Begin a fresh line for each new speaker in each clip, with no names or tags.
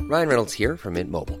Ryan Reynolds here from Mint Mobile.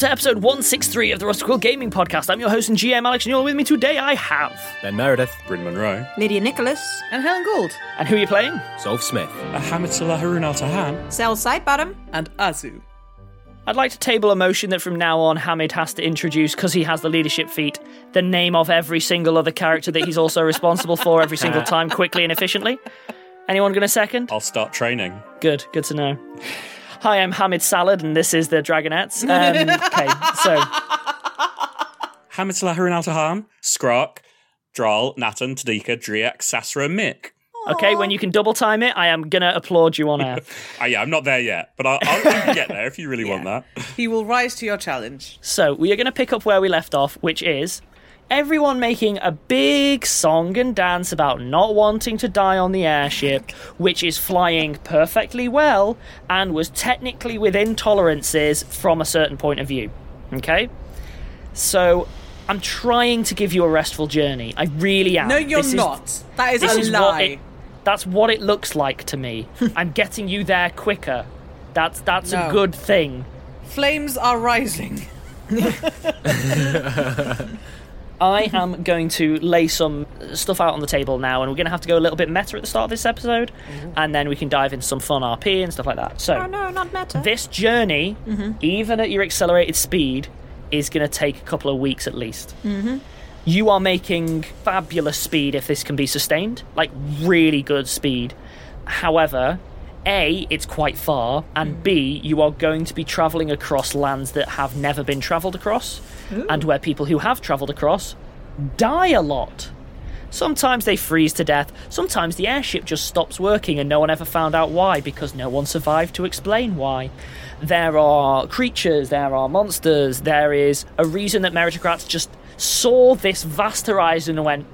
To episode 163 of the Rusty Quill Gaming Podcast. I'm your host and GM Alex, and you're with me today. I have
Ben Meredith,
Bryn Monroe,
Lydia Nicholas,
and Helen Gould.
And who are you playing?
Zolf Smith,
Ahamatullah Harun Al Tahan,
Cel Sidebottom,
and Azu.
I'd like to table a motion that from now on Hamid has to introduce, because he has the leadership feat, the name of every single other character that he's also responsible for every single time, quickly and efficiently. Anyone going to second?
I'll start training.
Good, good to know. Hi, I'm Hamid Salad, and this is the Dragonettes. Um, okay, so.
Hamatullah Harun Al Tahan, Skrark, Dral, Natan, Tadika, Driak, Sasra, Mick.
Okay, when you can double time it, I am going to applaud you on air.
uh, yeah, I'm not there yet, but I'll, I'll get there if you really yeah. want that.
He will rise to your challenge.
So, we are going to pick up where we left off, which is everyone making a big song and dance about not wanting to die on the airship, which is flying perfectly well and was technically within tolerances from a certain point of view. Okay? So. I'm trying to give you a restful journey. I really am.
No, you're
this
not.
Is,
that is a
is
lie.
It, that's what it looks like to me. I'm getting you there quicker. That's that's
no.
a good thing.
Flames are rising.
I am going to lay some stuff out on the table now, and we're going to have to go a little bit meta at the start of this episode, mm-hmm. and then we can dive into some fun RP and stuff like that. So,
oh, no, not meta.
This journey, mm-hmm. even at your accelerated speed, is going to take a couple of weeks at least.
Mm-hmm.
You are making fabulous speed if this can be sustained, like really good speed. However, a, it's quite far, and B, you are going to be travelling across lands that have never been travelled across,
Ooh.
and where people who have travelled across die a lot. Sometimes they freeze to death. Sometimes the airship just stops working and no one ever found out why because no one survived to explain why. There are creatures, there are monsters, there is a reason that meritocrats just saw this vast horizon and went,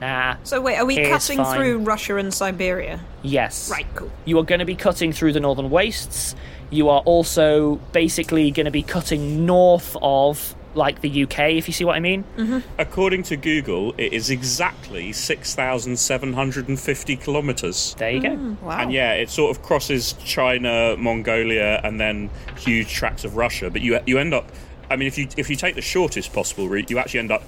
nah.
So wait, are we cutting
fine."
through Russia and Siberia?
Yes.
Right, cool.
You are going to be cutting through the northern wastes. You are also basically going to be cutting north of, like, the UK, if you see what I mean. Mm-hmm.
According to Google, it is exactly 6,750 kilometres.
There you go.
Mm, wow.
And yeah, it sort of crosses China, Mongolia, and then huge tracts of Russia. But you you end up, I mean, if you if you take the shortest possible route, you actually end up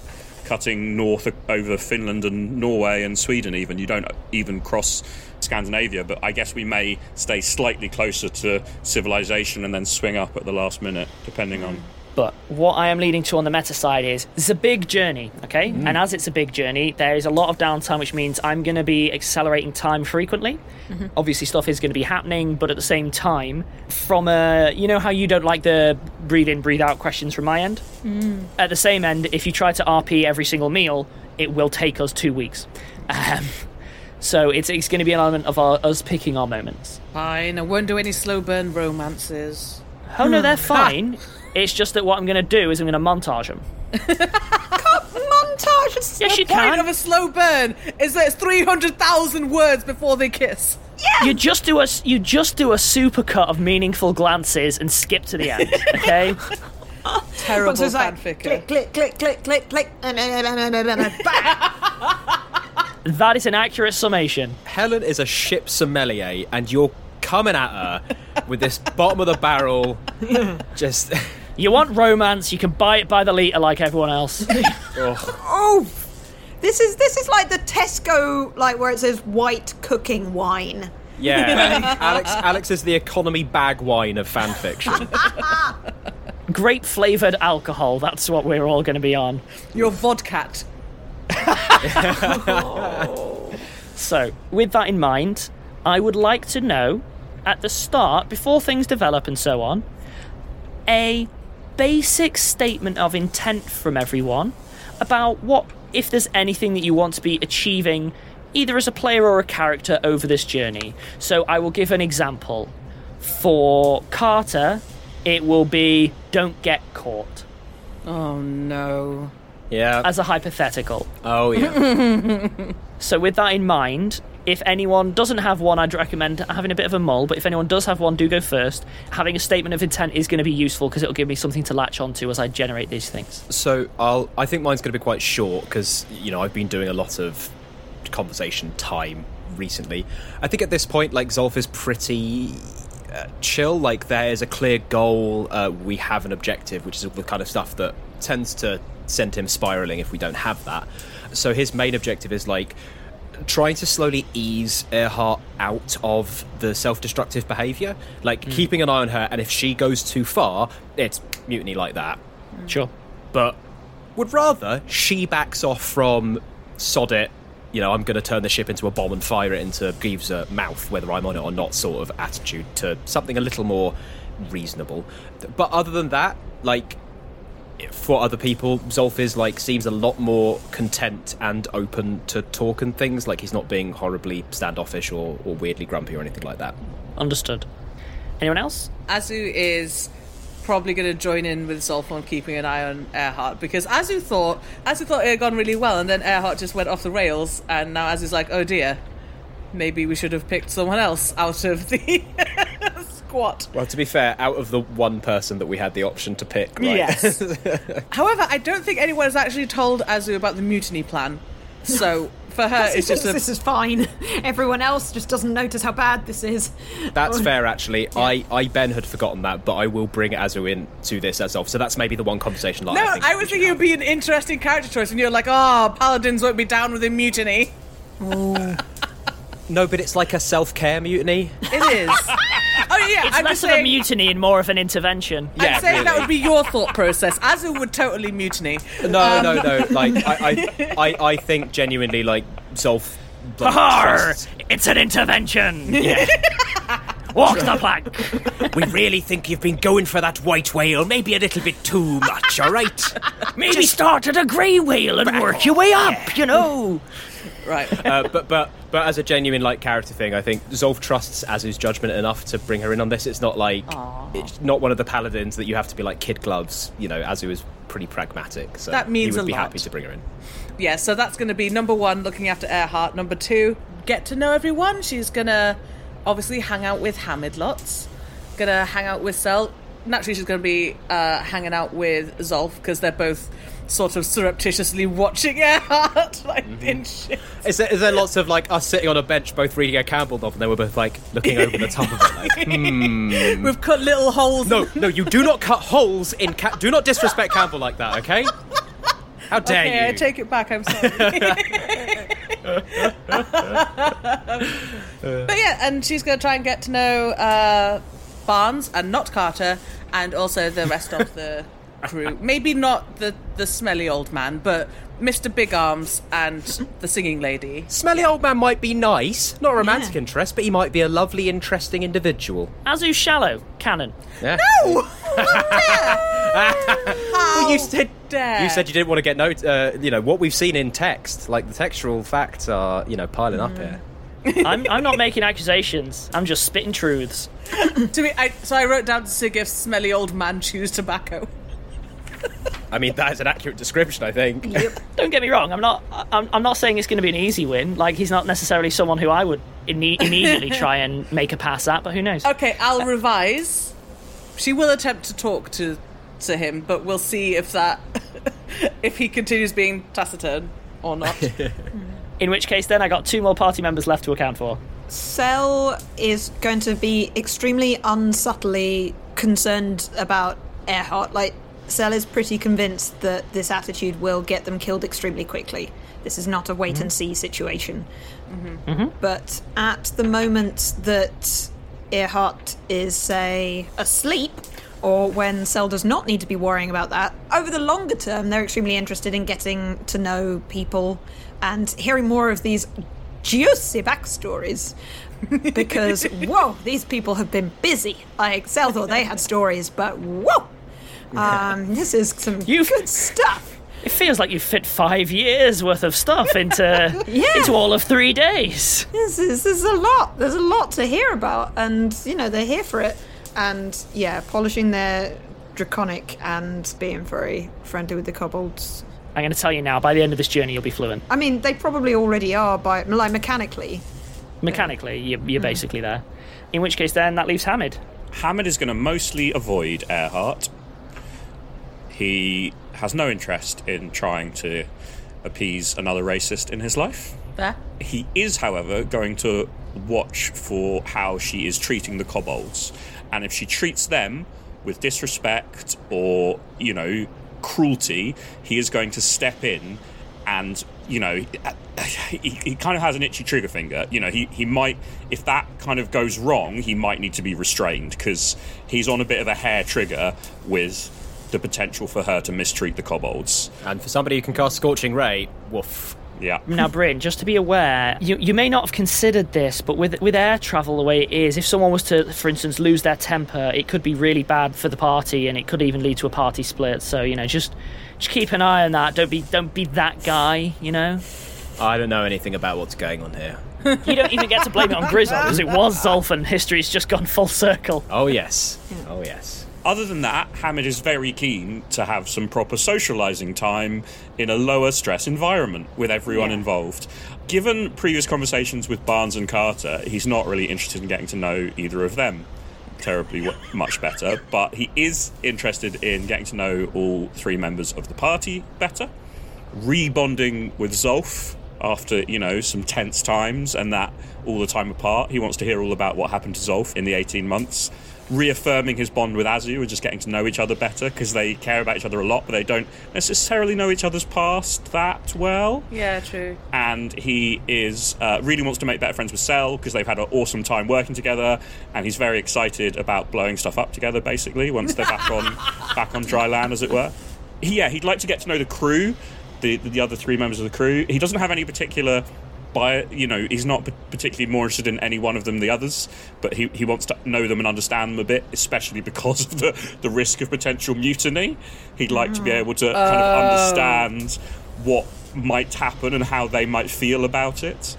cutting north over Finland and Norway and Sweden. Even you don't even cross Scandinavia. But I guess we may stay slightly closer to civilization and then swing up at the last minute, depending on. Mm.
But what I am leading to on the meta side is it's a big journey, okay?
Mm.
And as it's a big journey, there is a lot of downtime, which means I'm going to be accelerating time frequently. Obviously, stuff is going to be happening, but at the same time, from a you know how you don't like the breathe in, breathe out questions from my end. At the same end, if you try to RP every single meal, it will take us two weeks. Um, so it's it's going to be an element of our, us picking our moments.
Fine, I won't do any slow burn romances.
Oh no, they're fine. It's just that what I'm going to do is I'm going to montage them.
Montage. It's
Yes,
the
you
point
can.
of a slow burn is that it's 300,000 words before they kiss.
You just do a you just do a supercut of meaningful glances and skip to the end. Okay.
Terrible
So it's like,
fanficker.
click, click, click, click, click, click.
that is an accurate summation.
Helen is a ship sommelier, and you're coming at her with this bottom of the barrel, just.
You want romance? You can buy it by the liter like everyone else.
Oh, this is this is like the Tesco, like where it says white cooking wine.
Yeah, Alex. Alex is the economy bag wine of fan fiction.
Grape flavored alcohol. That's what we're all going to be on.
Your vodka. vodcat.
So, with that in mind, I would like to know at the start, before things develop and so on, a basic statement of intent from everyone about what, if there's anything that you want to be achieving, either as a player or a character over this journey. So, I will give an example. For Carter, it will be don't get caught
Oh no.
Yeah.
as a hypothetical.
Oh yeah.
So, with that in mind, if anyone doesn't have one, I'd recommend having a bit of a mull. But if anyone does have one, do go first. Having a statement of intent is going to be useful because it'll give me something to latch onto as I generate these things.
So I'll. I think mine's going to be quite short because you know I've been doing a lot of conversation time recently. I think at this point, like Zolf is pretty uh, chill. Like there is a clear goal. Uh, we have an objective, which is the kind of stuff that tends to send him spiraling if we don't have that. So his main objective is like trying to slowly ease Earhart out of the self-destructive behavior, like keeping an eye on her, and if she goes too far, it's mutiny like that.
Sure.
But would rather she backs off from sod it. You know, I'm going to turn the ship into a bomb and fire it into Greaves' uh, mouth, whether I'm on it or not, sort of attitude to something a little more reasonable. But other than that, like for other people, Zolf is like seems a lot more content and open to talk and things. Like he's not being horribly standoffish or, or weirdly grumpy or anything like that.
Understood. Anyone else?
Azu is probably going to join in with Zolf on keeping an eye on Earhart because Azu thought Azu thought it had gone really well, and then Earhart just went off the rails, and now Azu's like, oh dear, maybe we should have picked someone else out of the squad.
Well, to be fair, out of the one person that we had the option to pick, right?
Yes. However, I don't think anyone has actually told Azu about the mutiny plan. So for her,
She
it's just a
this is fine. Everyone else just doesn't notice how bad this is.
That's oh. fair, actually. I, I Ben had forgotten that, but I will bring Azu in to this as of. So that's maybe the one conversation. Like,
No,
I, think
I was thinking it would be an interesting character choice, and you're like, oh, paladins won't be down with a mutiny.
have. No, but it's like a self care mutiny.
It is. Oh yeah,
It's
I'm
less
just
of a mutiny and more of an intervention.
Yeah,
I'm saying that would be your thought process. Azu would totally mutiny.
No, no, um, no. Like I, I, I, I think genuinely, like Zolf. like,
It's an intervention. Yeah. Walk the plank.
We really think you've been going for that white whale, maybe a little bit too much. All right.
Maybe start at a grey whale and work your way up. You know.
Right.
Uh, but but but as a genuine like character thing, I think Zolf trusts Azu's judgment enough to bring her in on this. It's not like it's not one of the paladins that you have to be like kid gloves. You know, Azu is pretty pragmatic, so
That means
he would be
lot.
happy to bring her in.
Yeah, so that's going to be number one, looking after Earhart. Number two, get to know everyone. She's going to obviously hang out with Hamid lots. Going to hang out with Cel. Naturally, she's going to be uh, hanging out with Zolf because they're both sort of surreptitiously watching out, like in shit.
Is there, is there lots of like us sitting on a bench, both reading a Campbell novel, and then we're both like looking over the top of it, like, hmm.
We've cut little holes.
No, no, you do not cut holes in. Ca- do not disrespect Campbell like that, okay? How dare
okay, I
you?
take it back. I'm sorry. but yeah, and she's going to try and get to know uh, Barnes and not Carter, and also the rest of the crew. Maybe not the the smelly old man, but Mr. Big Arms and the singing lady.
Smelly old man might be nice, not a romantic interest, but he might be a lovely, interesting individual.
Azu Shallow, canon.
Yeah.
No!
well, you said
dare.
you said you didn't want to get note. Uh, you know what we've seen in text, like the textual facts are, you know, piling up here.
I'm, I'm not making accusations. I'm just spitting truths.
to me, I, so I wrote down to Sig if smelly old man chews tobacco.
I mean, that is an accurate description, I think.
Don't get me wrong. I'm not. I'm, I'm not saying it's going to be an easy win. Like he's not necessarily someone who I would imme- immediately try and make a pass at. But who knows?
Okay, I'll revise. She will attempt to talk to to him, but we'll see if that if he continues being taciturn or not.
In which case, then I got two more party members left to account for.
Cel is going to be extremely unsubtly concerned about Earhart. Like, Cel is pretty convinced that this attitude will get them killed extremely quickly. This is not a wait and mm-hmm. see situation. Mm-hmm. Mm-hmm. But at the moment that Earhart is, say, asleep, or when Cel does not need to be worrying about that, over the longer term, they're extremely interested in getting to know people and hearing more of these juicy backstories. because, whoa, these people have been busy. Like, Cel thought they had stories, but whoa! Um, this is some you good stuff.
It feels like you fit five years worth of stuff into
Yeah.
into all of three days.
This is, this is a lot. There's a lot to hear about, and you know they're here for it. And yeah, polishing their draconic and being very friendly with the kobolds.
I'm going to tell you now. By the end of this journey, you'll be fluent.
I mean, they probably already are, by like mechanically.
Mechanically, you're, you're basically there. In which case, then that leaves Hamid.
Hamid is going to mostly avoid Earhart. He has no interest in trying to appease another racist in his life.
There.
He is, however, going to watch for how she is treating the kobolds. And if she treats them with disrespect or, you know, cruelty, he is going to step in and, you know, he, he kind of has an itchy trigger finger. You know, he, he might, if that kind of goes wrong, he might need to be restrained because he's on a bit of a hair trigger with the potential for her to mistreat the kobolds.
And for somebody who can cast Scorching Ray, woof.
Yeah.
Now, Bryn, just to be aware, you, you may not have considered this, but with with air travel the way it is, if someone was to, for instance, lose their temper, it could be really bad for the party, and it could even lead to a party split. So you know, just just keep an eye on that. Don't be don't be that guy. You know,
I don't know anything about what's going on here.
you don't even get to blame it on Grizzle, because it was Zolf, and history's just gone full circle.
Oh yes, oh yes.
Other than that, Hamid is very keen to have some proper socialising time in a lower stress environment with everyone involved. Given previous conversations with Barnes and Carter, he's not really interested in getting to know either of them terribly w- much better, but he is interested in getting to know all three members of the party better, rebonding with Zolf after, you know, some tense times and that all the time apart. He wants to hear all about what happened to Zolf in the 18 months. Reaffirming his bond with Azu and just getting to know each other better because they care about each other a lot, but they don't necessarily know each other's past that well
Yeah, true.
and he is uh, really wants to make better friends with Cel because they've had an awesome time working together, and he's very excited about blowing stuff up together. Basically, once they're back on back on dry land, as it were. He, yeah, he'd like to get to know the crew, the the other three members of the crew. He doesn't have any particular. By you know, he's not particularly more interested in any one of them than the others, but he, he wants to know them and understand them a bit, especially because of the, the risk of potential mutiny. He'd like to be able to kind of
Oh.
understand what might happen and how they might feel about it.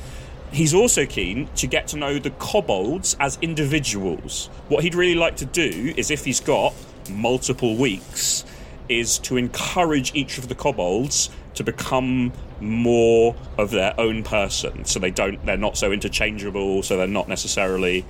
He's also keen to get to know the kobolds as individuals. What he'd really like to do is, if he's got multiple weeks, is to encourage each of the kobolds to become more of their own person. So they don't, they're not so interchangeable. So they're not necessarily,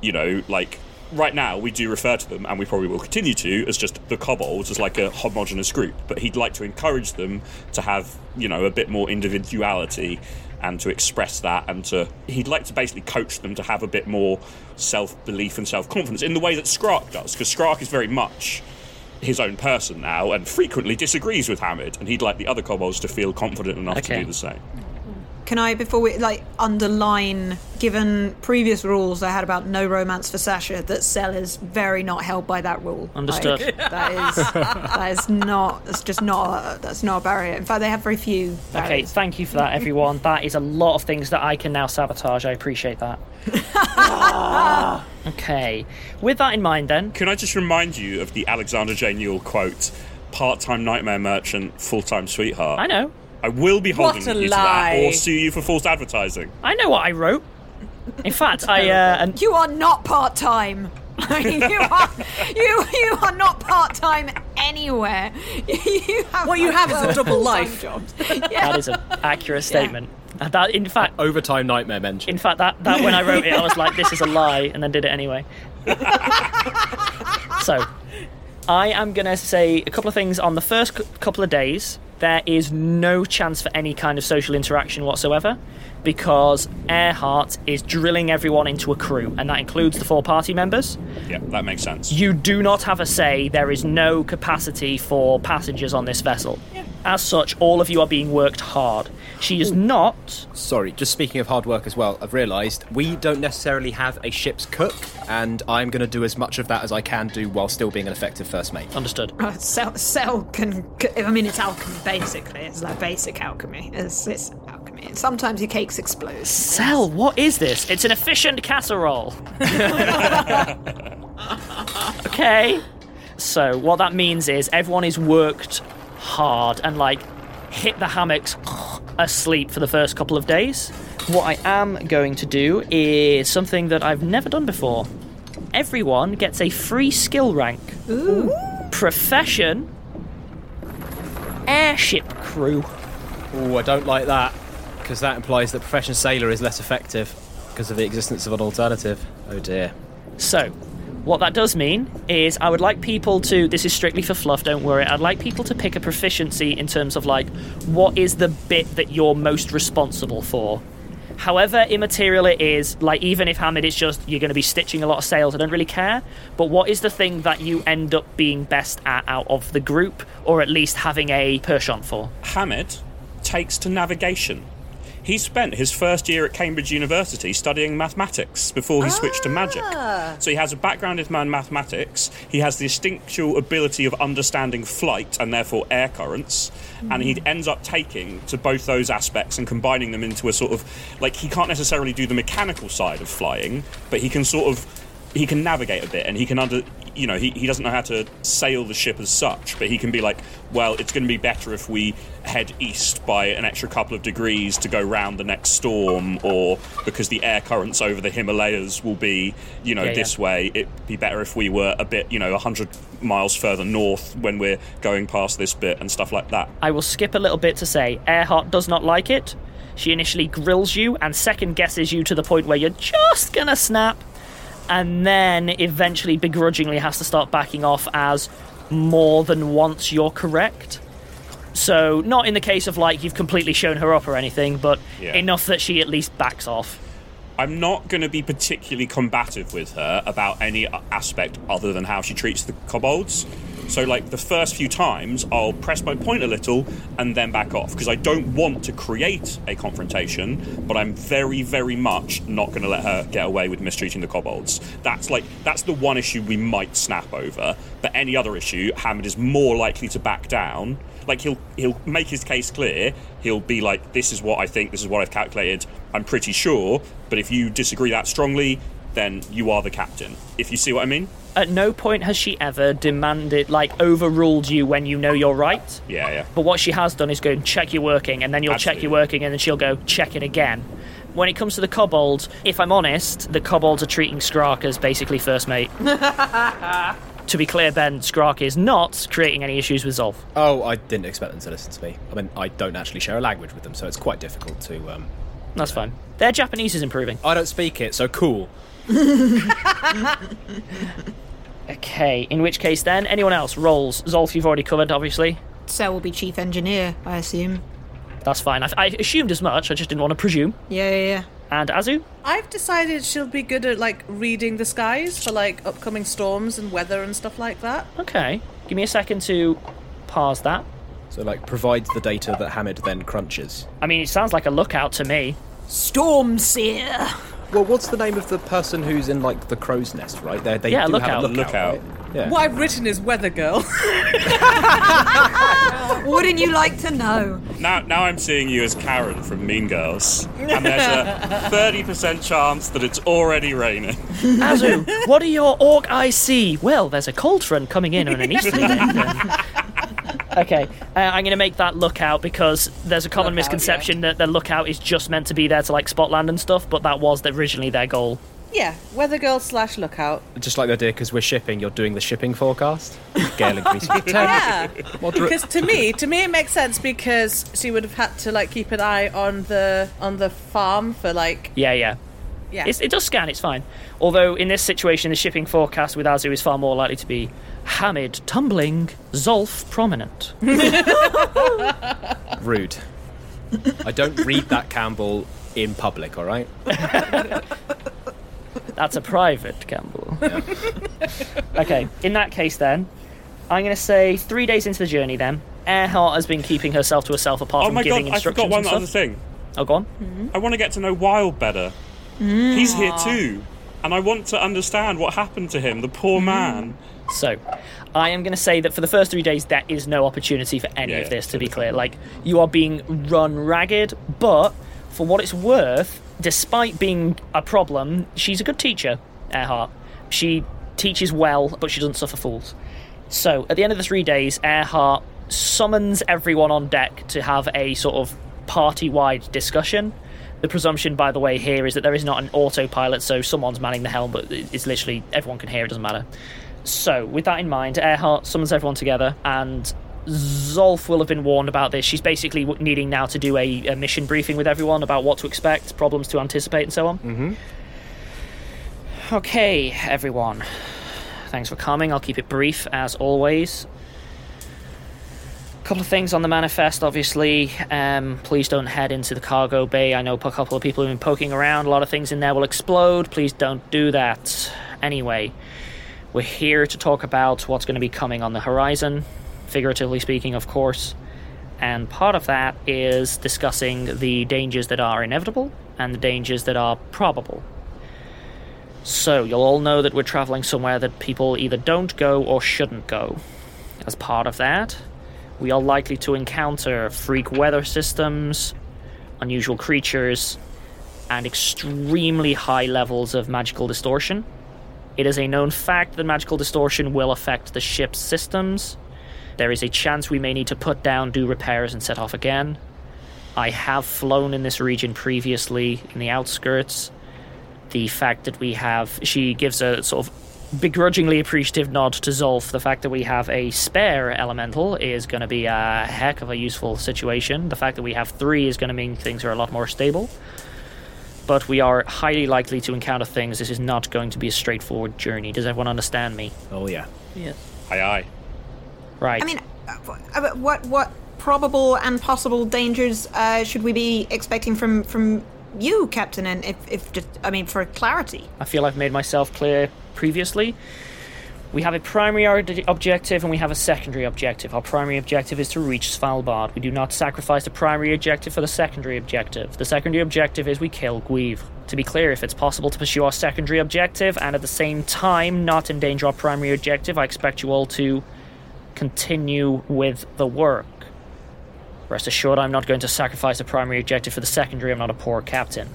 you know, like right now we do refer to them, and we probably will continue to, as just the kobolds, as like a homogenous group. But he'd like to encourage them to have, you know, a bit more individuality and to express that, and to he'd like to basically coach them to have a bit more self belief and self confidence in the way that Skrark does, because Skrark is very much his own person now and frequently disagrees with Hamid, and he'd like the other kobolds to feel confident enough to do the same.
Can I, before we like underline, given previous rules I had about no romance for Sasha, that Cel is very not held by that rule.
Understood.
Like, that is that is not. That's just not. That's not a barrier. In fact, they have very few.
Okay, thank you for that, everyone. that is a lot of things that I can now sabotage. I appreciate that. okay, with that in mind, then.
Can I just remind you of the Alexander J. Newall quote part time nightmare merchant, full time sweetheart?
I know.
I will be
What
holding
a
you to that or sue you for false advertising.
I know what I wrote. In fact, I uh, and
You are not part time. you are you you are not part time anywhere. You have
What you have is a double life.
jobs.
that is an accurate statement. And That, in fact,
Overtime nightmare mention.
in fact, that, that when I wrote it, I was like, "This is a lie," and then did it anyway. so, I am gonna say a couple of things on the first cou- couple of days. There is no chance for any kind of social interaction whatsoever because Earhart is drilling everyone into a crew, and that includes the four party members.
Yeah, that makes sense.
You do not have a say. There is no capacity for passengers on this vessel. Yeah. As such, all of you are being worked hard. She is not.
Sorry, just speaking of hard work as well, I've realised we don't necessarily have a ship's cook, and I'm going to do as much of that as I can do while still being an effective first mate.
Understood.
Uh, Cel, cell can. I mean, it's alchemy basically. It's like basic alchemy. It's, it's alchemy. Sometimes your cakes explode.
Cel, what is this? It's an efficient casserole. okay. So, what that means is everyone is worked hard and, like, hit the hammocks asleep for the first couple of days. What I am going to do is something that I've never done before. Everyone gets a free skill rank. Profession Airship crew.
Oh, I don't like that, because that implies that profession sailor is less effective because of the existence of an alternative. Oh dear.
So, what that does mean is I would like people to, this is strictly for fluff, don't worry, I'd like people to pick a proficiency in terms of like, what is the bit that you're most responsible for? However immaterial it is, like even if Hamid is just you're going to be stitching a lot of sails, I don't really care. But what is the thing that you end up being best at out of the group, or at least having a penchant for?
Hamid takes to navigation. He spent his first year at Cambridge University studying mathematics before he switched to magic. Ah. So he has a background in mathematics. He has the instinctual ability of understanding flight and therefore air currents. And he hmm. ends up taking to both those aspects and combining them into a sort of like he can't necessarily do the mechanical side of flying, but he can sort of he can navigate a bit and he can under you know he, he doesn't know how to sail the ship as such but he can be like well it's going to be better if we head east by an extra couple of degrees to go round the next storm or because the air currents over the himalayas will be you know
Yeah,
this
yeah.
way it'd be better if we were a bit you know 100 miles further north when we're going past this bit and stuff like that
I will skip a little bit to say Earhart does not like it. She initially grills you and second guesses you to the point where you're just gonna snap, and then eventually begrudgingly has to start backing off as more than once you're correct. So, not in the case of like you've completely shown her up or anything, but
Yeah.
enough that she at least backs off.
I'm not going to be particularly combative with her about any aspect other than how she treats the kobolds. So, like the first few times, I'll press my point a little and then back off because I don't want to create a confrontation, but I'm very, very much not going to let her get away with mistreating the kobolds. That's like that's the one issue we might snap over. But any other issue, Hamid is more likely to back down. Like he'll he'll make his case clear. He'll be like, "This is what I think. This is what I've calculated. I'm pretty sure." But if you disagree that strongly, then you are the captain. If you see what I mean?
At no point has she ever demanded, like, overruled you when you know you're right.
Yeah, yeah.
But what she has done is go and check your working, and then you'll check
Absolutely.
your working, and then she'll go check it again. When it comes to the kobolds, if I'm honest, the kobolds are treating Skrark as basically first mate. to be clear, Ben, Skrark is not creating any issues with Zolf.
Oh, I didn't expect them to listen to me. I mean, I don't actually share a language with them, so it's quite difficult to. Um,
That's fine. Their Japanese is improving.
I don't speak it, so cool.
Okay, in which case then, anyone else? Rolls. Zolf, you've already covered, obviously.
Cel will be chief engineer, I assume.
That's fine. I, I assumed as much, I just didn't want to presume.
Yeah, yeah, yeah.
And Azu?
I've decided she'll be good at like reading the skies for like upcoming storms and weather and stuff like that.
Okay. Give me a second to pause that.
So, like, provides the data that Hamid then crunches.
I mean, it sounds like a lookout to me.
Storm seer.
Well, what's the name of the person who's in like the crow's nest? Right? They, they
Yeah,
do
lookout.
have a lookout.
Lookout.
right? Yeah.
What I've written is weather girl.
Wouldn't you like to know?
Now, now I'm seeing you as Karen from Mean Girls, and there's a thirty percent chance that it's already raining.
Azu, what do your orc eyes see? Well, there's a cold front coming in on an easterly wind. and- Okay, uh, I'm going to make that lookout because there's a common
Lookout,
misconception that the lookout is just meant to be there to like spot land and stuff, but that was originally their goal.
yeah, weather girl slash lookout.
Just like the idea, because we're shipping, you're doing the shipping forecast. Gale increases
Yeah, because to me, to me, it makes sense because she would have had to like keep an eye on the on the farm for like
Yeah, yeah.
yeah.
It's, it does scan, it's fine. Although in this situation, the shipping forecast with Azu is far more likely to be Hamid tumbling, Zolf prominent.
Rude. I don't read that Campbell in public, alright?
That's a private Campbell. okay, in that case, then, I'm going to say three days into the journey. Then Earhart has been keeping herself to herself apart
Oh
from
my
giving
god! I
instructions.
forgot one
and
other
stuff.
thing.
Oh, go on. Mm-hmm.
I want to get to know Wild better. He's here mm. too, and I want to understand what happened to him. The poor mm-hmm. man.
So, I am going to say that for the first three days, there is no opportunity for any
Yeah,
of this. To be clear, like you are being run ragged, but for what it's worth, despite being a problem, she's a good teacher. Earhart. She teaches well, but she doesn't suffer fools. So, at the end of the three days, Earhart summons everyone on deck to have a sort of party wide discussion. The presumption, by the way, here is that there is not an autopilot, so someone's manning the helm, but it's literally everyone can hear, it doesn't matter. So, with that in mind, Earhart summons everyone together, and Zolf will have been warned about this. She's basically needing now to do a, a mission briefing with everyone about what to expect, problems to anticipate, and so on. Mm-hmm. Okay, everyone. Thanks for coming. I'll keep it brief as always. A couple of things on the manifest, obviously. Um, please don't head into the cargo bay. I know a couple of people have been poking around. A lot of things in there will explode. Please don't do that. Anyway, we're here to talk about what's going to be coming on the horizon, figuratively speaking, of course. And part of that is discussing the dangers that are inevitable and the dangers that are probable. So, you'll all know that we're traveling somewhere that people either don't go or shouldn't go. As part of that, we are likely to encounter freak weather systems, unusual creatures, and extremely high levels of magical distortion. It is a known fact that magical distortion will affect the ship's systems. There is a chance we may need to put down, do repairs, and set off again. I have flown in this region previously in the outskirts. The fact that we have. She gives a sort of begrudgingly appreciative nod to Zolf. The fact that we have a spare elemental is going to be a heck of a useful situation. The fact that we have three is going to mean things are a lot more stable. But we are highly likely to encounter things. This is not going to be a straightforward journey. Does everyone understand me?
Oh, yeah.
Yeah.
Aye, aye.
Right.
I mean, uh, what what probable and possible dangers uh, should we be expecting from from you, Captain? And if if just, I mean, for clarity.
I feel I've made myself clear previously. We have a primary objective and we have a secondary objective. Our primary objective is to reach Svalbard. We do not sacrifice the primary objective for the secondary objective. The secondary objective is we kill Guive. To be clear, if it's possible to pursue our secondary objective and at the same time not endanger our primary objective, I expect you all to continue with the work. Rest assured, I'm not going to sacrifice the primary objective for the secondary. I'm not a poor captain.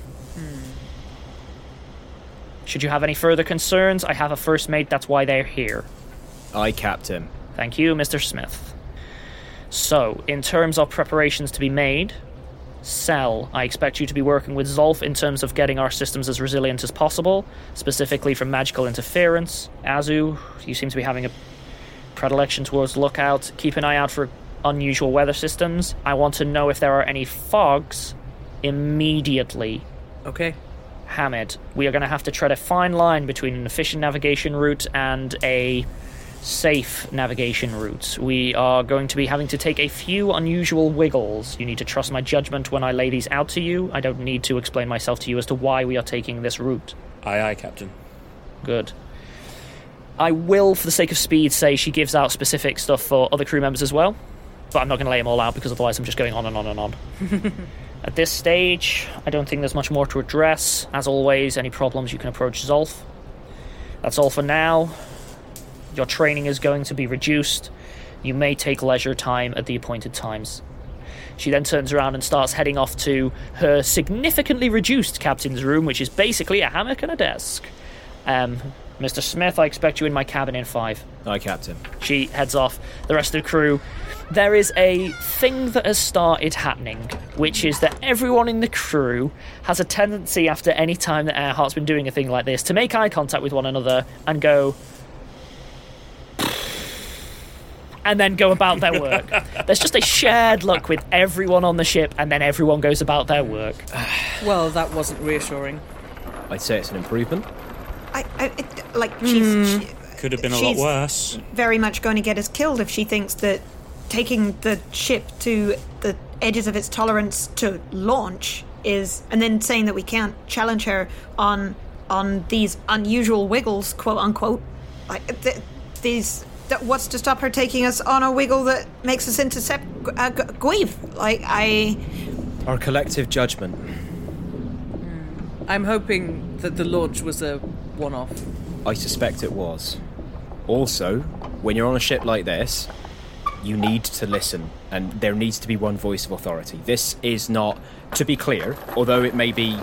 Should you have any further concerns, I have a first mate, that's why they're here.
I capped him.
Thank you, Mr. Smith. So, in terms of preparations to be made, Cel, I expect you to be working with Zolf in terms of getting our systems as resilient as possible, specifically from magical interference. Azu, you seem to be having a predilection towards lookout. Keep an eye out for unusual weather systems. I want to know if there are any fogs immediately.
Okay.
Hamid, we are going to have to tread a fine line between an efficient navigation route and a safe navigation route. We are going to be having to take a few unusual wiggles. You need to trust my judgment when I lay these out to you. I don't need to explain myself to you as to why we are taking this route.
Aye, aye, Captain.
Good. I will, for the sake of speed, say she gives out specific stuff for other crew members as well, but I'm not going to lay them all out because otherwise I'm just going on and on and on. At this stage, I don't think there's much more to address. As always, any problems you can approach Zolf. That's all for now. Your training is going to be reduced. You may take leisure time at the appointed times. She then turns around and starts heading off to her significantly reduced captain's room, which is basically a hammock and a desk. Um, Mr. Smith, I expect you in my cabin in five.
I Captain.
She heads off. The rest of the crew. There is a thing that has started happening, which is that everyone in the crew has a tendency, after any time that Earhart's been doing a thing like this, to make eye contact with one another and go, and then go about their work. There's just a shared look with everyone on the ship, and then everyone goes about their work.
Well, that wasn't reassuring.
I'd say it's an improvement.
I, I it, like she's hmm. she,
Could have been a lot worse.
very much going to get us killed if she thinks that taking the ship to the edges of its tolerance to launch is, and then saying that we can't challenge her on on these unusual wiggles, quote unquote. Like th- these, th- what's to stop her taking us on a wiggle that makes us intercept uh, G- Guive? Like I,
Our collective judgment.
I'm hoping that the launch was a one off.
I suspect it was. Also, when you're on a ship like this, you need to listen, and there needs to be one voice of authority. This is not, to be clear, although it may be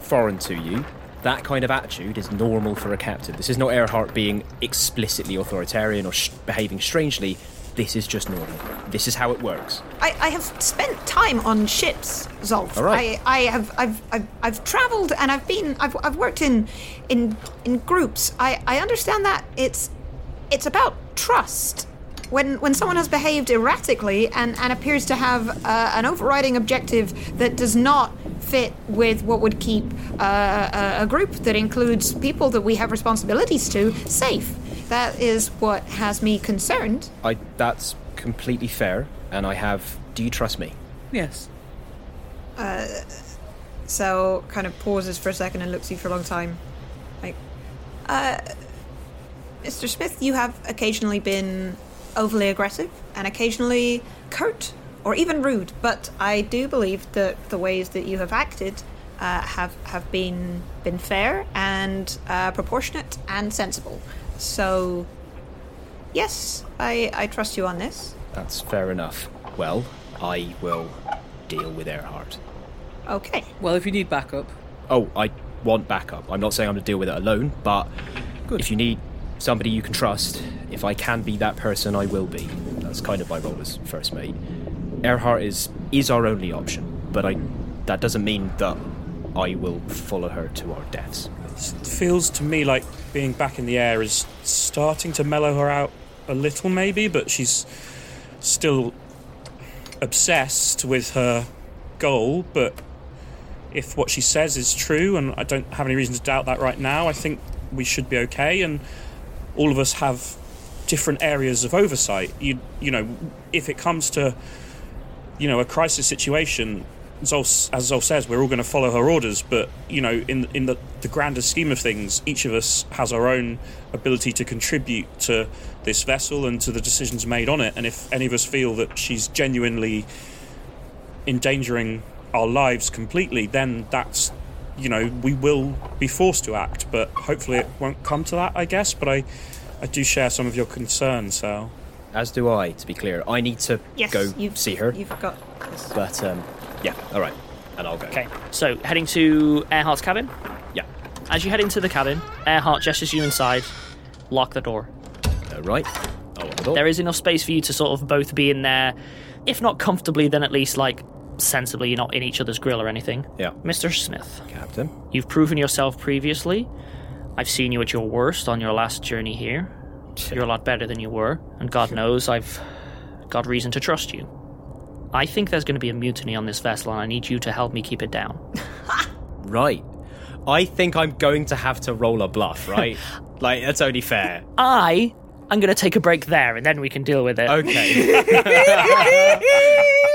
foreign to you, that kind of attitude is normal for a captain. This is not Earhart being explicitly authoritarian or sh- behaving strangely. This is just normal. This is how it works.
I, I have spent time on ships, Zolf.
All right.
I, I have I've I've, I've travelled and I've been I've, I've worked in in in groups. I, I understand that it's it's about trust. When when someone has behaved erratically and, and appears to have uh, an overriding objective that does not fit with what would keep uh, a, a group that includes people that we have responsibilities to safe. That is what has me concerned.
I that's completely fair, and I have. Do you trust me?
Yes.
Uh, so kind of pauses for a second and looks at you for a long time. Like, uh, Mr. Smith, you have occasionally been overly aggressive and occasionally curt or even rude, but I do believe that the ways that you have acted uh, have have been been fair and uh, proportionate and sensible. So, yes, I I trust you on this.
That's fair enough. Well, I will deal with Earhart.
Okay.
Well, if you need backup.
Oh, I want backup. I'm not saying I'm going to deal with it alone, but if you need somebody you can trust, if I can be that person, I will be. That's kind of my role as first mate. Earhart is is our only option, but I that doesn't mean that I will follow her to our deaths.
It feels to me like being back in the air is starting to mellow her out a little, maybe, but she's still obsessed with her goal. But if what she says is true, and I don't have any reason to doubt that right now, I think we should be okay. And all of us have different areas of oversight. You, you know, if it comes to, you know, a crisis situation, Zol, as Zol says, we're all going to follow her orders. But you know, in in the, the grander scheme of things, each of us has our own ability to contribute to this vessel and to the decisions made on it. And if any of us feel that she's genuinely endangering our lives completely, then that's you know we will be forced to act. But hopefully, it won't come to that. I guess. But I I do share some of your concerns, Sal.
As do I, to be clear. I need to
Yes,
go
you've,
see her.
You've got this.
But um, yeah, all right, and I'll go.
Okay, so heading to Earhart's cabin.
Yeah.
As you head into the cabin, Earhart gestures you inside. Lock the door.
Uh, right. Oh, door.
There is enough space for you to sort of both be in there, if not comfortably, then at least like sensibly. You're not in each other's grill or anything.
Yeah.
Mr. Smith,
Captain.
you've proven yourself previously. I've seen you at your worst on your last journey here. You're a lot better than you were, and God knows I've got reason to trust you. I think there's going to be a mutiny on this vessel, and I need you to help me keep it down.
Right. I think I'm going to have to roll a bluff, right? like, that's only fair.
I am going to take a break there, and then we can deal with it.
Okay.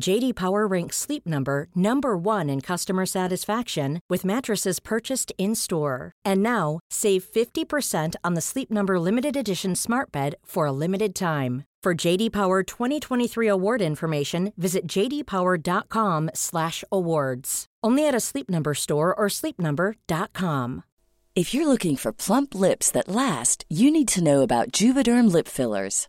JD Power ranks Sleep Number number 1 in customer satisfaction with mattresses purchased in-store. And now, save 50% on the Sleep Number limited edition Smart Bed for a limited time. For JD Power 2023 award information, visit jdpower.com/awards. Only at a Sleep Number store or sleepnumber.com.
If you're looking for plump lips that last, you need to know about Juvederm lip fillers.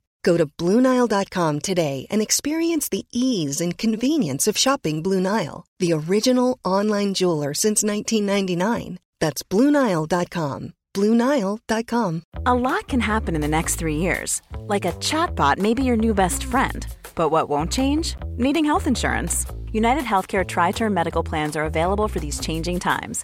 Go to BlueNile.com today and experience the ease and convenience of shopping Blue Nile, the original online jeweler since 1999. That's BlueNile.com. BlueNile.com.
A lot can happen in the next three years. Like a chatbot may be your new best friend. But what won't change? Needing health insurance. United Healthcare Tri Term Medical Plans are available for these changing times.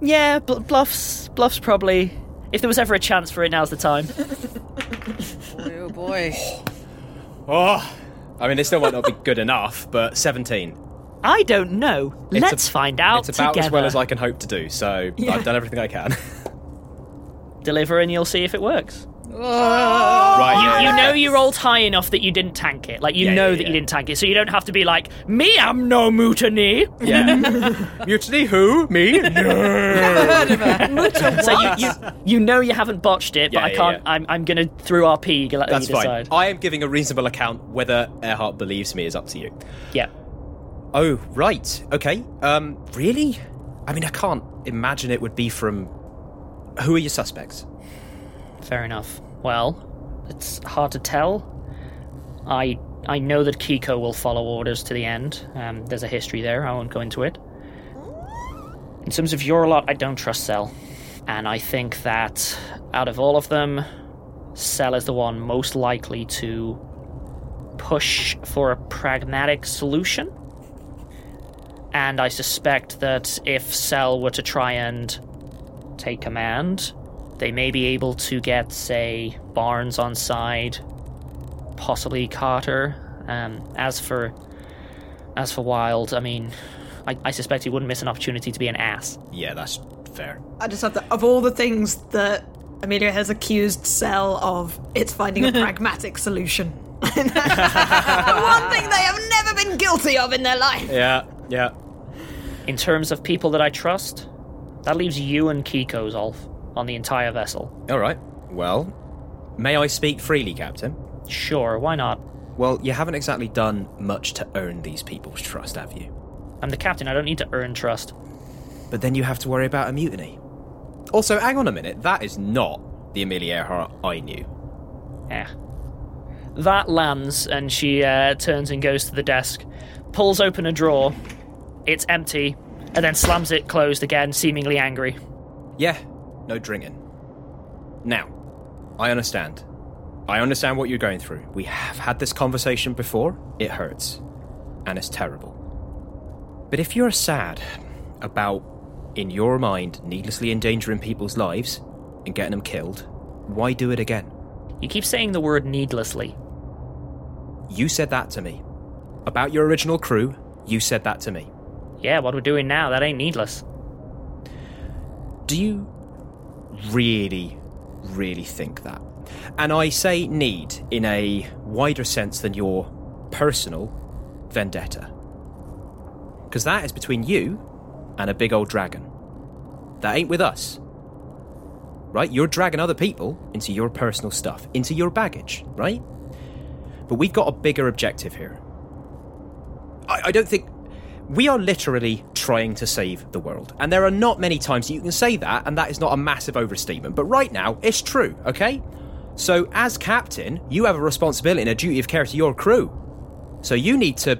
yeah. Bl- bluffs, bluffs. Probably. If there was ever a chance for it, now's the time.
Oh boy.
Oh, I mean, it still might not be good enough, but 17.
I don't know.
It's
Let's
a-
find out
It's about
together.
as well as I can hope to do, so
Yeah.
I've done everything I can.
Deliver and you'll see if it works.
Right.
You, you know you rolled high enough that you didn't tank it. Like you
Yeah,
know
yeah,
that
yeah.
you didn't tank it, so you don't have to be like me. I'm no mutiny.
Yeah. Mutiny who? Me? No.
so you, you you know you haven't botched it, but
Yeah,
I
yeah,
can't.
yeah.
I'm I'm gonna through RP. Let
That's
you
fine.
decide.
I am giving a reasonable account. Whether Earhart believes me is up to you.
Yeah.
Oh, right. Okay. Um, really? I mean, I can't imagine it would be from. Who are your suspects?
Fair enough. Well, it's hard to tell. I I know that Kiko will follow orders to the end. Um, there's a history there. I won't go into it. In terms of your lot, I don't trust Cel, and I think that out of all of them, Cel is the one most likely to push for a pragmatic solution. And I suspect that if Cel were to try and take command, they may be able to get, say, Barnes on side, possibly Carter. Um, as for as for Wild, I mean, I, I suspect he wouldn't miss an opportunity to be an ass.
Yeah, that's fair.
I just have to, of all the things that Amelia has accused Cel of, it's finding a pragmatic solution. One thing they have never been guilty of in their life.
Yeah, yeah.
In terms of people that I trust, that leaves you and Kiko, Zolf, on the entire vessel.
All right. Well, may I speak freely, Captain?
Sure, why not?
Well, you haven't exactly done much to earn these people's trust, have you?
I'm the captain. I don't need to earn trust.
But then you have to worry about a mutiny. Also, hang on a minute. That is not the Amelia Earhart I knew.
Yeah. That lands, and she uh, turns and goes to the desk, pulls open a drawer. It's empty, and then slams it closed again, seemingly angry.
Yeah, no drinking. Now, I understand. I understand what you're going through. We have had this conversation before. It hurts. And it's terrible. But if you're sad about, in your mind, needlessly endangering people's lives and getting them killed, why do it again?
You keep saying the word needlessly.
You said that to me. About your original crew, you said that to me.
Yeah, what we're doing now, that ain't needless.
Do you really, really think that? And I say need in a wider sense than your personal vendetta. Because that is between you and a big old dragon. That ain't with us. Right? You're dragging other people into your personal stuff, into your baggage, right? But we've got a bigger objective here. I, I don't think. We are literally trying to save the world. And there are not many times you can say that, and that is not a massive overstatement. But right now, it's true, okay? So, as captain, you have a responsibility and a duty of care to your crew. So, you need to,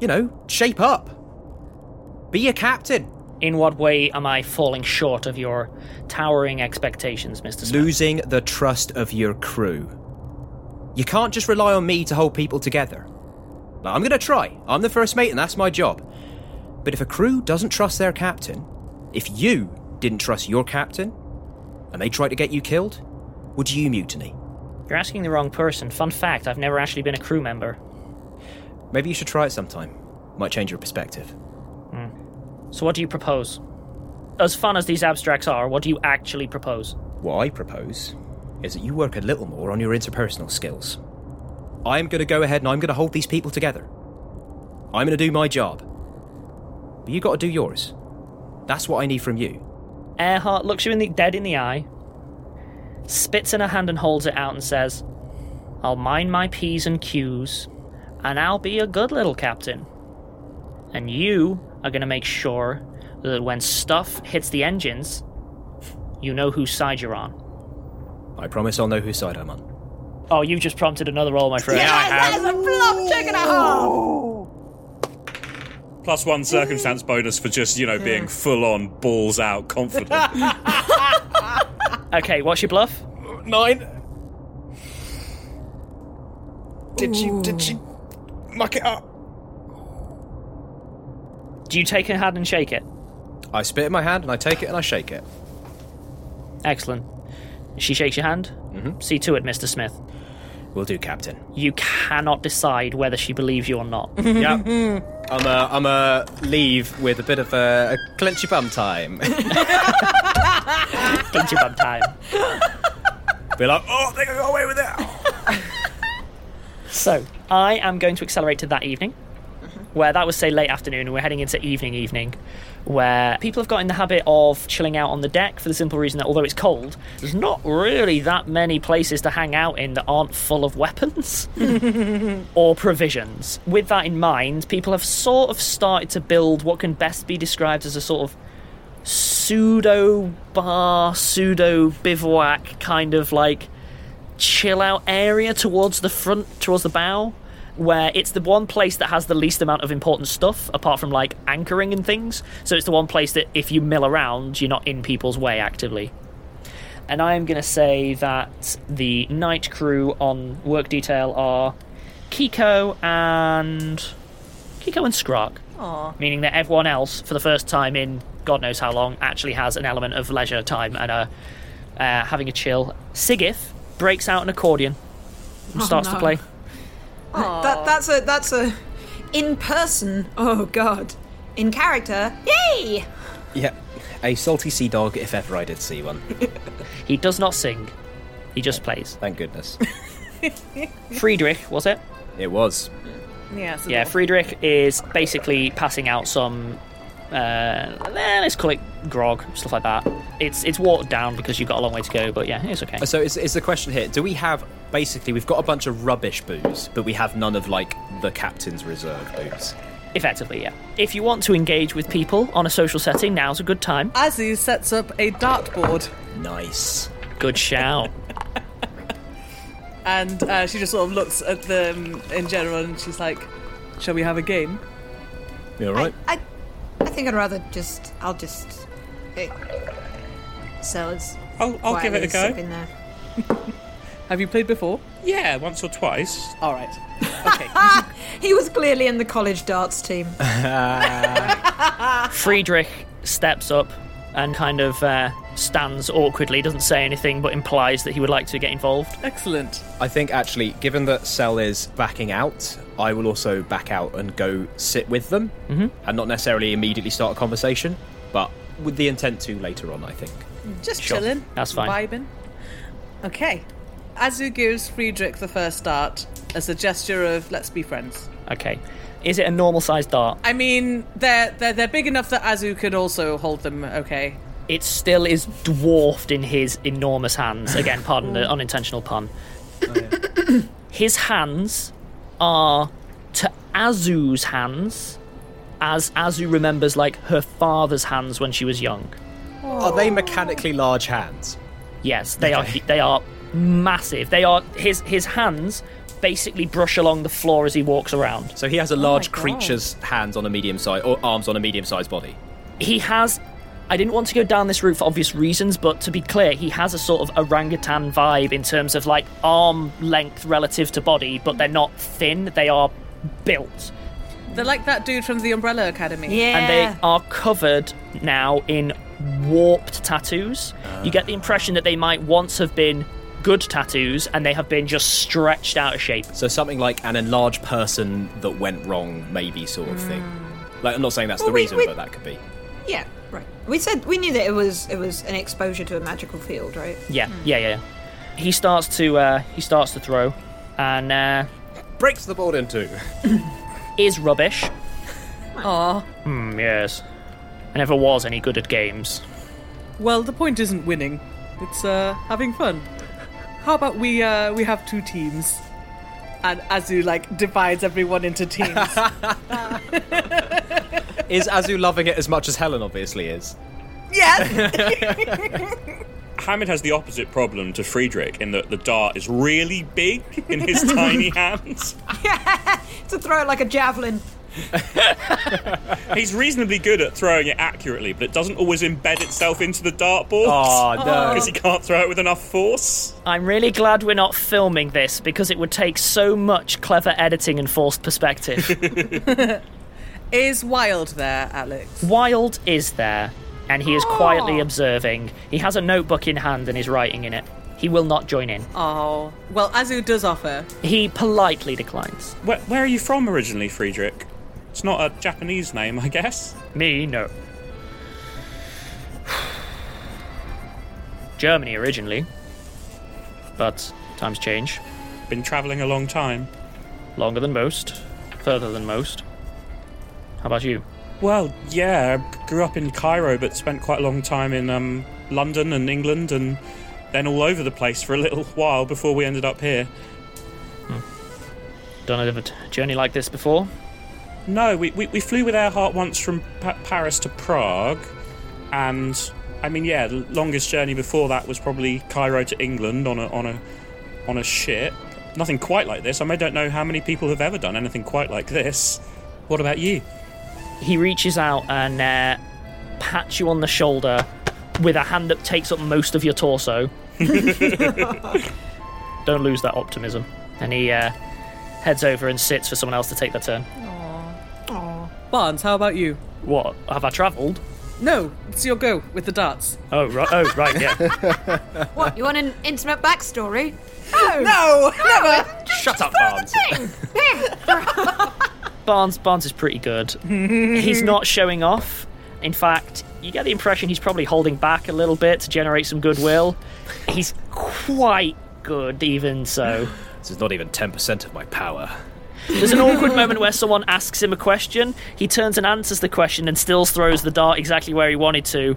you know, shape up. Be a captain.
In what way am I falling short of your towering expectations, Mr. Smith?
Losing the trust of your crew. You can't just rely on me to hold people together. Now, I'm going to try. I'm the first mate, and that's my job. But if a crew doesn't trust their captain, if you didn't trust your captain, and they tried to get you killed, would you mutiny?
You're asking the wrong person. Fun fact I've never actually been a crew member.
Maybe you should try it sometime. Might change your perspective. Hmm.
So, what do you propose? As fun as these abstracts are, what do you actually propose?
What I propose is that you work a little more on your interpersonal skills. I'm going to go ahead and I'm going to hold these people together. I'm going to do my job. But you got to do yours. That's what I need from you.
Earhart looks you in the dead in the eye, spits in her hand and holds it out and says, I'll mind my P's and Q's, and I'll be a good little captain. And you are going to make sure that when stuff hits the engines, you know whose side you're on.
I promise I'll know whose side I'm on.
Oh, you've just prompted another roll, my friend.
Yes, there's a plum chick and a half.
Plus one circumstance bonus for just, you know, being full on, balls out, confident.
Okay, what's your bluff?
Nine. Did she? Did she muck it up?
Do you take her hand and shake it?
I spit in my hand and I take it and I shake it.
Excellent. She shakes your hand.
Mhm.
See to it, Mr. Smith.
Will do, Captain.
You cannot decide whether she believes you or not.
yep. I'm a, I'm a leave with a bit of a, a clenchy bum time.
Clenchy bum time.
Be like, oh, they can go away with it.
So, I am going to accelerate to that evening, where that was, say, late afternoon, and we're heading into evening, evening, where people have got in the habit of chilling out on the deck for the simple reason that although it's cold, there's not really that many places to hang out in that aren't full of weapons or provisions. With that in mind, people have sort of started to build what can best be described as a sort of pseudo bar, pseudo bivouac kind of like chill out area towards the front, towards the bow, where it's the one place that has the least amount of important stuff apart from like anchoring and things. So it's the one place that if you mill around, you're not in people's way actively. And I am going to say that the night crew on work detail are Kiko and Kiko and Skrak
Aw.
meaning that everyone else, for the first time in God knows how long, actually has an element of leisure time and uh, uh, having a chill. Sigith breaks out an accordion and
Oh,
starts to play.
That, that's a that's a in person. Oh god. In character. Yay!
Yeah, a salty sea dog if ever I did see one.
He does not sing, he just plays.
Thank goodness.
Friedrich, was it?
It was.
Yeah, it's a
Yeah,
little-
Friedrich is basically passing out some. Uh, eh, let's call it grog, stuff like that. It's it's watered down because you've got a long way to go, but yeah, it's okay.
So it's, is the question here? Do we have basically we've got a bunch of rubbish booze, but we have none of like the captain's reserve booze?
Effectively, yeah. If you want to engage with people on a social setting, now's a good time.
Azu sets up a dartboard.
Nice.
Good shout.
And uh, she just sort of looks at them in general and she's like, Shall we have a game?
You alright?
I I think I'd rather just I'll just hey, Sellers.
I'll, I'll give it a go.
In there.
Have you played before?
Yeah, once or twice.
Alright. Okay.
He was clearly in the college darts team.
Friedrich steps up and kind of uh, stands awkwardly, doesn't say anything, but implies that he would like to get involved.
Excellent.
I think actually, given that Cel is backing out, I will also back out and go sit with them,
Mhm.
and not necessarily immediately start a conversation, but with the intent to later on. I think.
Just
Sure,
chilling.
that's fine.
Vibing. Okay. Azu gives Friedrich the first dart as a gesture of let's be friends.
Okay. Is it a normal sized dart?
I mean, they're they're they're big enough that Azu could also hold them. Okay.
It still is dwarfed in his enormous hands. Again, pardon the oh. unintentional pun. Oh, his hands are to Azu's hands, as Azu remembers like her father's hands when she was young.
Are they mechanically large hands?
Yes, they are. They are massive. They are his his hands basically brush along the floor as he walks around.
So he has a large oh creature's hands on a medium size, or arms on a medium sized body.
He has. I didn't want to go down this route for obvious reasons, but to be clear, he has a sort of orangutan vibe in terms of like arm length relative to body, but they're not thin. They are built.
They're like that dude from the Umbrella Academy. Yeah.
and they are covered now in warped tattoos. You get the impression that they might once have been good tattoos and they have been just stretched out of shape.
So something like an enlarged person that went wrong, maybe sort of thing. Mm. Like I'm not saying that's
Well,
the
we-
reason,
we-
but that could be.
Yeah, right. We said we knew that it was it was an exposure to a magical field, right?
Yeah, yeah, yeah. yeah. He starts to uh, he starts to throw, and uh,
breaks the board in two.
is rubbish.
Aw.
Hmm. Yes. I never was any good at games.
Well, the point isn't winning. It's uh having fun. How about we uh we have two teams? And Azu like divides everyone into teams.
Is Azu loving it as much as Helen obviously is?
yes.
Hamid has the opposite problem to Friedrich in that the dart is really big in his tiny hands.
yeah, to throw it like a javelin.
He's reasonably good at throwing it accurately, but it doesn't always embed itself into the dartboard.
Oh, no.
Because he can't throw it with enough force.
I'm really glad we're not filming this because it would take so much clever editing and forced perspective.
Is Wild there, Alex?
Wild is there, and he is quietly observing. He has a notebook in hand and is writing in it. He will not join in.
Oh. Well, Azu does offer.
He politely declines.
Where, where are you from originally, Friedrich? It's not a Japanese name, I guess.
Me, no. Germany originally, but times change.
Been travelling a long time.
Longer than most, further than most. How about you?
Well, yeah, I grew up in Cairo, but spent quite a long time in um, London and England, and then all over the place for a little while before we ended up here.
Done a journey like this before?
No, we, we, we flew with Earhart once from pa- Paris to Prague, and I mean, yeah, the longest journey before that was probably Cairo to England on a on a on a ship. Nothing quite like this. I, mean, I don't know how many people have ever done anything quite like this. What about you?
He reaches out and uh, pats you on the shoulder with a hand that takes up most of your torso. Don't lose that optimism. And he uh, heads over and sits for someone else to take their turn.
Aww. Barnes, how about you?
What? Have I travelled?
No, it's your go with the darts.
Oh, right. Oh, right. Yeah.
What, you want an intimate backstory?
No, no, never.
Shut up, Barnes.
Barnes. Barnes is pretty good. he's not showing off. In fact, you get the impression he's probably holding back a little bit to generate some goodwill. He's quite good, even so.
This is not even 10% of my power.
There's an awkward moment where someone asks him a question. He turns and answers the question and still throws the dart exactly where he wanted to,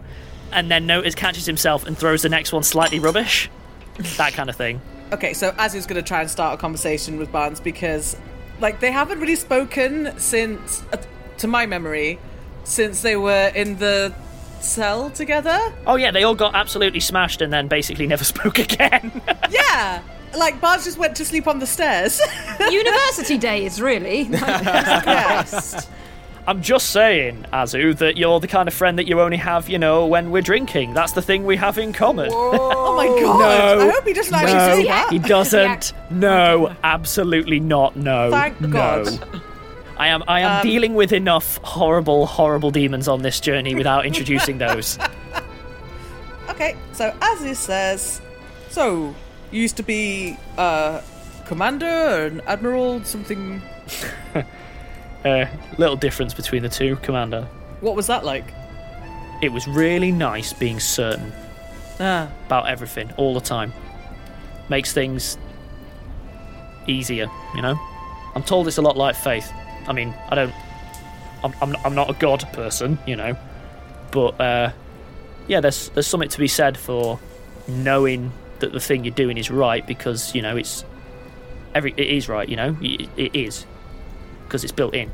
and then notice catches himself and throws the next one slightly rubbish. That kind of thing.
Okay, so Azu's going to try and start a conversation with Barnes because, like, they haven't really spoken since, uh, to my memory, since they were in the cell together.
Oh yeah, they all got absolutely smashed and then basically never spoke again.
yeah, like Bart just went to sleep on the stairs.
University days, really.
yes.
I'm just saying, Azu, that you're the kind of friend that you only have, you know, when we're drinking. That's the thing we have in common.
Oh my god!
No.
I hope he doesn't actually
no,
say that.
he doesn't. No, absolutely not. No.
Thank
no.
God.
I am. I am
Um,
dealing with enough horrible, horrible demons on this journey without introducing those.
Okay, so Azu says, so you used to be uh, commander, an admiral, something.
uh, little difference between the two, Commander.
What was that like?
It was really nice being certain
Ah,
about everything all the time. Makes things easier, you know. I'm told it's a lot like faith. I mean, I don't. I'm I'm, I'm not a god person, you know, but uh, yeah, there's there's something to be said for knowing that the thing you're doing is right because you know it's every it is right, you know, it, it is because it's built in.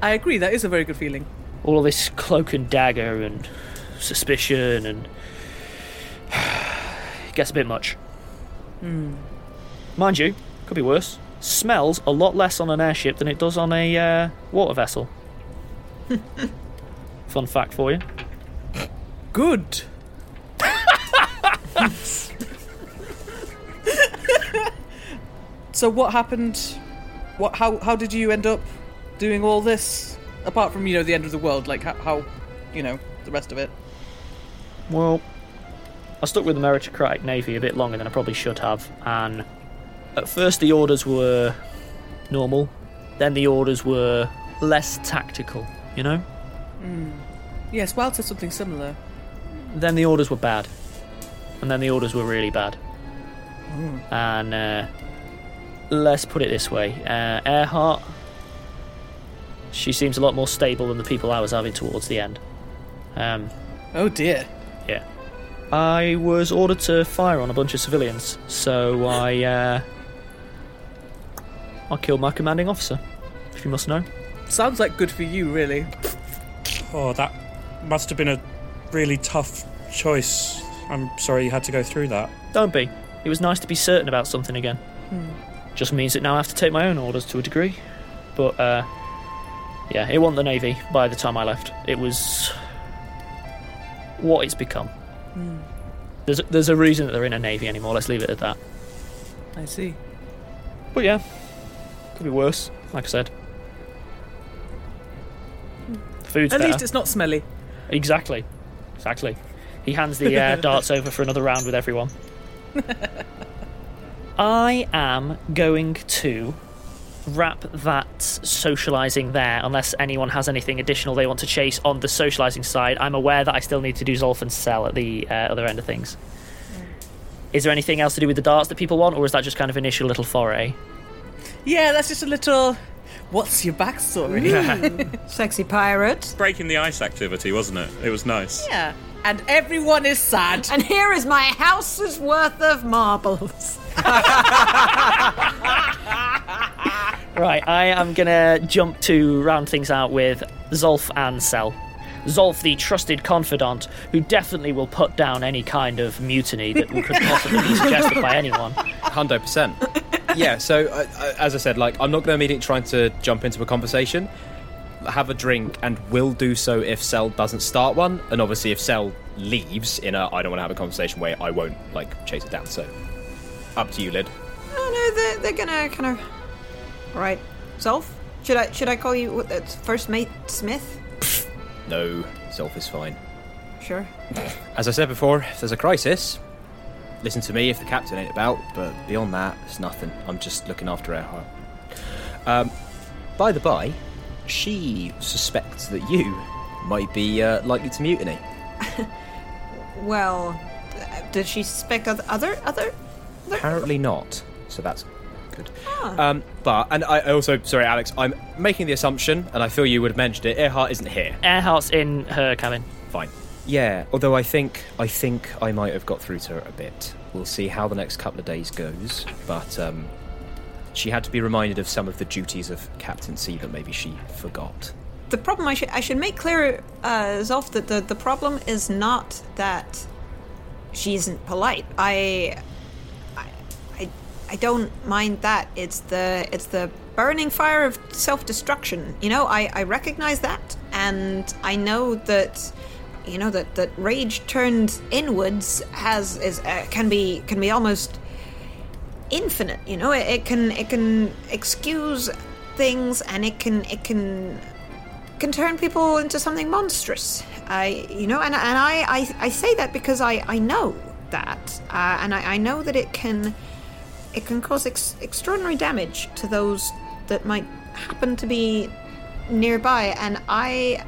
I agree. That is a very good feeling.
All of this cloak and dagger and suspicion and it gets a bit much.
Hmm.
Mind you, could be worse. Smells a lot less on an airship than it does on a uh, water vessel. Fun fact for you.
Good. so what happened? What? How? How did you end up doing all this? Apart from you know the end of the world, like how, how you know the rest of it.
Well, I stuck with the meritocratic navy a bit longer than I probably should have, and at first the orders were normal, then the orders were less tactical, you know?
Mm. Yes, Wild said something similar.
Then the orders were bad, and then the orders were really bad.
Mm.
And uh, let's put it this way uh, Earhart, she seems a lot more stable than the people I was having towards the end. Um,
Oh dear.
yeah. I was ordered to fire on a bunch of civilians, so I uh, I killed my commanding officer. If you must know.
Sounds like good for you, really.
Oh, that must have been a really tough choice. I'm sorry you had to go through that.
Don't be. It was nice to be certain about something again.
Hmm.
Just means that now I have to take my own orders to a degree. But uh, yeah, it wasn't the navy by the time I left. It was what it's become.
Hmm.
There's there's a reason that they're in a navy anymore. Let's leave it at that.
I see.
But yeah, could be worse. Like I said, food's
At
better.
least it's not smelly.
Exactly, exactly. He hands the uh, darts over for another round with everyone. I am going to wrap that socializing there unless anyone has anything additional they want to chase on the socializing side. I'm aware that I still need to do Zolf and Cel at the uh, other end of things. Is there anything else to do with the darts that people want, or is that just kind of initial little foray?
Yeah, that's just a little. What's your backstory?
Sexy pirate.
Breaking the ice activity, wasn't it? It was nice.
yeah. And everyone is sad.
And here is my house's worth of marbles.
Right, I am gonna jump to round things out with Zolf and Cel. Zolf, the trusted confidant, who definitely will put down any kind of mutiny that could possibly be suggested by anyone.
Hundred percent. Yeah. So uh, as I said, like I'm not going to immediately try to jump into a conversation. Have a drink, and will do so if Cel doesn't start one, and obviously if Cel leaves in a I don't want to have a conversation way, I won't like chase it down. So up to you, Lid.
Oh no, they're, they're gonna kind of. Right, Zolf. Should I should I call you what, uh, first mate Smith?
No, Zolf is fine.
Sure.
As I said before, if there's a crisis, listen to me if the captain ain't about, but beyond that, it's nothing. I'm just looking after Earhart. Um, by the by, she suspects that you might be uh, likely to mutiny.
Well, uh, does she suspect oth- other other?
Apparently not, so that's good. Um, but, and I I also, sorry, Alex, I'm making the assumption, and I feel you would have mentioned it, Earhart isn't here.
Earhart's in her cabin.
Fine. Yeah, although I think I think I might have got through to her a bit. We'll see how the next couple of days goes, but um, she had to be reminded of some of the duties of captaincy that maybe she forgot.
The problem I should I should make clear, uh, Zolf, that the the problem is not that she isn't polite. I, I, I, don't mind that. It's the it's the burning fire of self destruction. You know, I I recognize that, and I know that. You know that, that rage turned inwards has is uh, can be can be almost infinite. You know, it, it can it can excuse things and it can it can can turn people into something monstrous. I, you know, and, and I, I, I say that because I, I know that, uh, and I, I know that it can, it can cause ex- extraordinary damage to those that might happen to be nearby, and I,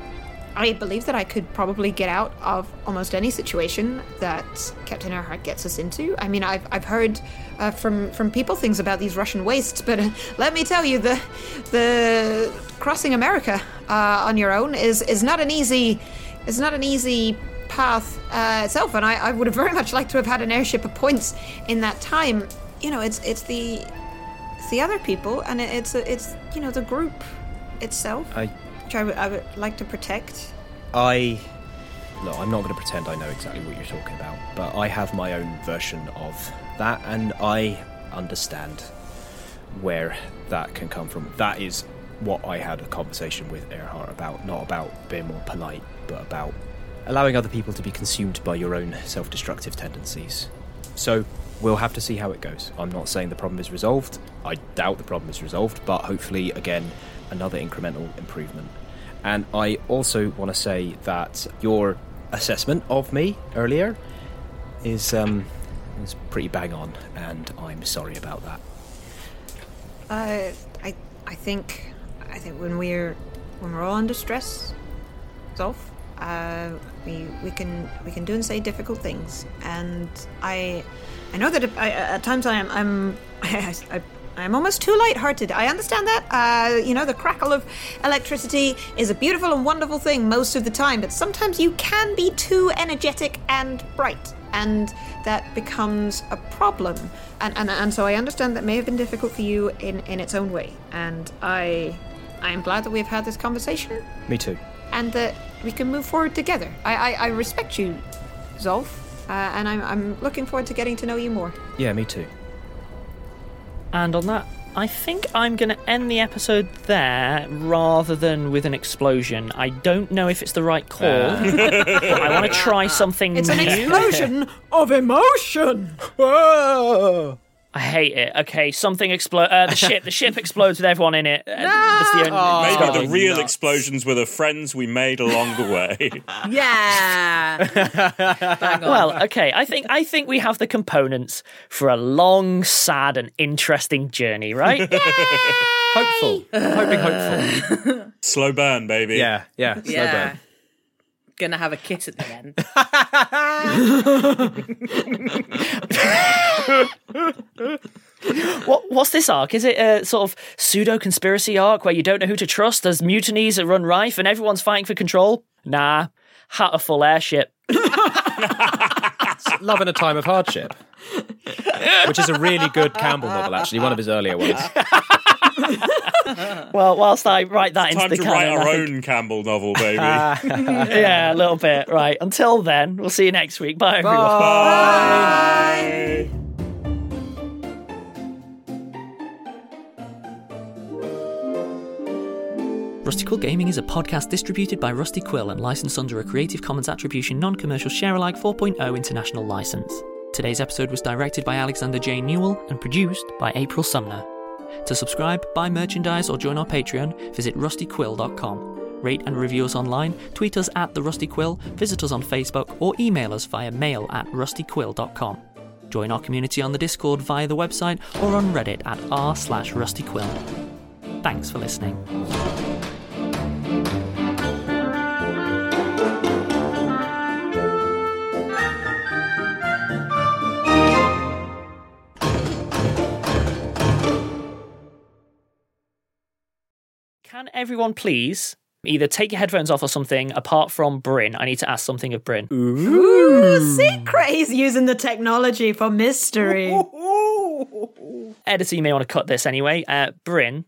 I believe that I could probably get out of almost any situation that Captain Earhart gets us into. I mean, I've, I've heard uh, from from people things about these Russian wastes, but uh, let me tell you, the the crossing America uh, on your own is is not an easy is not an easy path uh, itself. And I, I would have very much liked to have had an airship of points in that time. You know, it's it's the it's the other people, and it, it's it's you know the group itself,
I,
which I would would like to protect.
I, look, I'm not going to pretend I know exactly what you're talking about, but I have my own version of that, and I understand where that can come from. That is what I had a conversation with Earhart about, not about being more polite, but about allowing other people to be consumed by your own self destructive tendencies. So, we'll have to see how it goes. I'm not saying the problem is resolved. I doubt the problem is resolved, but hopefully, again, another incremental improvement. And I also want to say that your assessment of me earlier is um, is pretty bang on, and I'm sorry about that.
Uh, I I think I think when we're when we're all under stress, Zolf, uh, we we can we can do and say difficult things, and I I know that I, at times I am I'm I, I, I'm almost too light-hearted. I understand that. Uh, you know, the crackle of electricity is a beautiful and wonderful thing most of the time, but sometimes you can be too energetic and bright, and that becomes a problem. And, and and so I understand that may have been difficult for you in in its own way, and I I am glad that we've had this conversation
Me too.
and that we can move forward together. I I, I respect you, Zolf, uh, and I'm I'm looking forward to getting to know you more.
Yeah, me too.
And on that, I think I'm going to end the episode there rather than with an explosion. I don't know if it's the right call, but I want to try something
It's an explosion of emotion.
Whoa!
I hate it. Okay, something explode. Uh, the ship. The ship explodes with everyone in it. No! That's the only,
Oh,
Maybe the real explosions were the friends we made along the way.
Yeah.
Well, okay. I think I think we have the components for a long, sad, and interesting journey, right?
Hopeful. Hoping hopeful.
Slow burn, baby.
Yeah, yeah. Slow
yeah.
burn.
Gonna have a kit at the end.
what What's this arc? Is it a sort of pseudo conspiracy arc where you don't know who to trust? There's mutinies that run rife, and everyone's fighting for control. Nah, hat a full airship.
Love in a Time of Hardship, which is a really good Campbell novel, actually, one of his earlier ones.
Well, whilst I write that into
Time
the
to
canon,
write our
I
own Campbell novel, baby. Ah.
yeah, a little bit. Right. Until then, we'll see you next week. Bye, everyone.
Bye.
Rusty Quill Gaming is a podcast distributed by Rusty Quill and licensed under a Creative Commons Attribution Non Commercial Share-alike 4.0 international license. Today's episode was directed by Alexander J. Newall and produced by April Sumner. To subscribe, buy merchandise, or join our Patreon, visit rustyquill.com. Rate and review us online, tweet us at The Rusty Quill, visit us on Facebook, or email us via mail at rustyquill.com. Join our community on the Discord via the website or on Reddit at r slash rustyquill. Thanks for listening. Can everyone please either take your headphones off or something apart from Bryn? I need to ask something of Bryn.
Ooh, secret. He's using the technology for mystery.
Editor, you may want to cut this anyway. Uh, Bryn.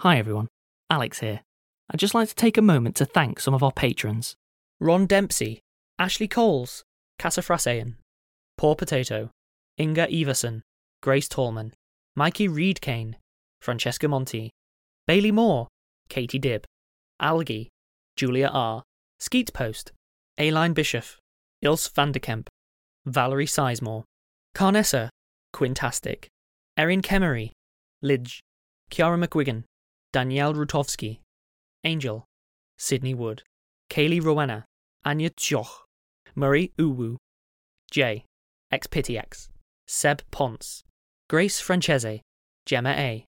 Hi everyone, Alex here. I'd just like to take a moment to thank some of our patrons Ron Dempsey, Ashley Coles, Casa Frasayan, Poor Potato, Inga Everson, Grace Tallman, Mikey Reed Kane, Francesca Monti, Bailey Moore, Katie Dibb, Algie, Julia R., Skeet Post, Aline Bischoff, Ilse Vanderkemp, Valerie Sizemore, Carnessa, Quintastic, Erin Kemery, Lidge, Kiara McGuigan, Danielle Rutowski, Angel, Sydney Wood, Kaylee Rowena, Anya Tjoch, Murray Uwu, Jay, XPityX, Seb Ponce, Grace Francese, Gemma A,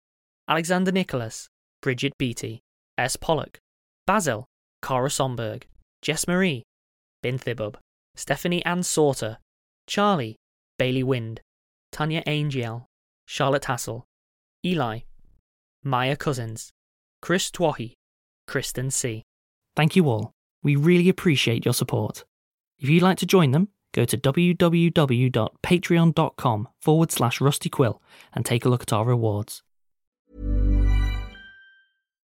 Alexander Nicholas, Bridget Beatty, S. Pollock, Basil, Cara Somberg, Jess Marie, Bin Thibub, Stephanie Ann Sauter, Charlie, Bailey Wind, Tanya Angel, Charlotte Hassel, Eli, Maya Cousins, Chris Twahi, Kristen C. Thank you all. We really appreciate your support. If you'd like to join them, go to www.patreon.com forward slash rustyquill and take a look at our rewards.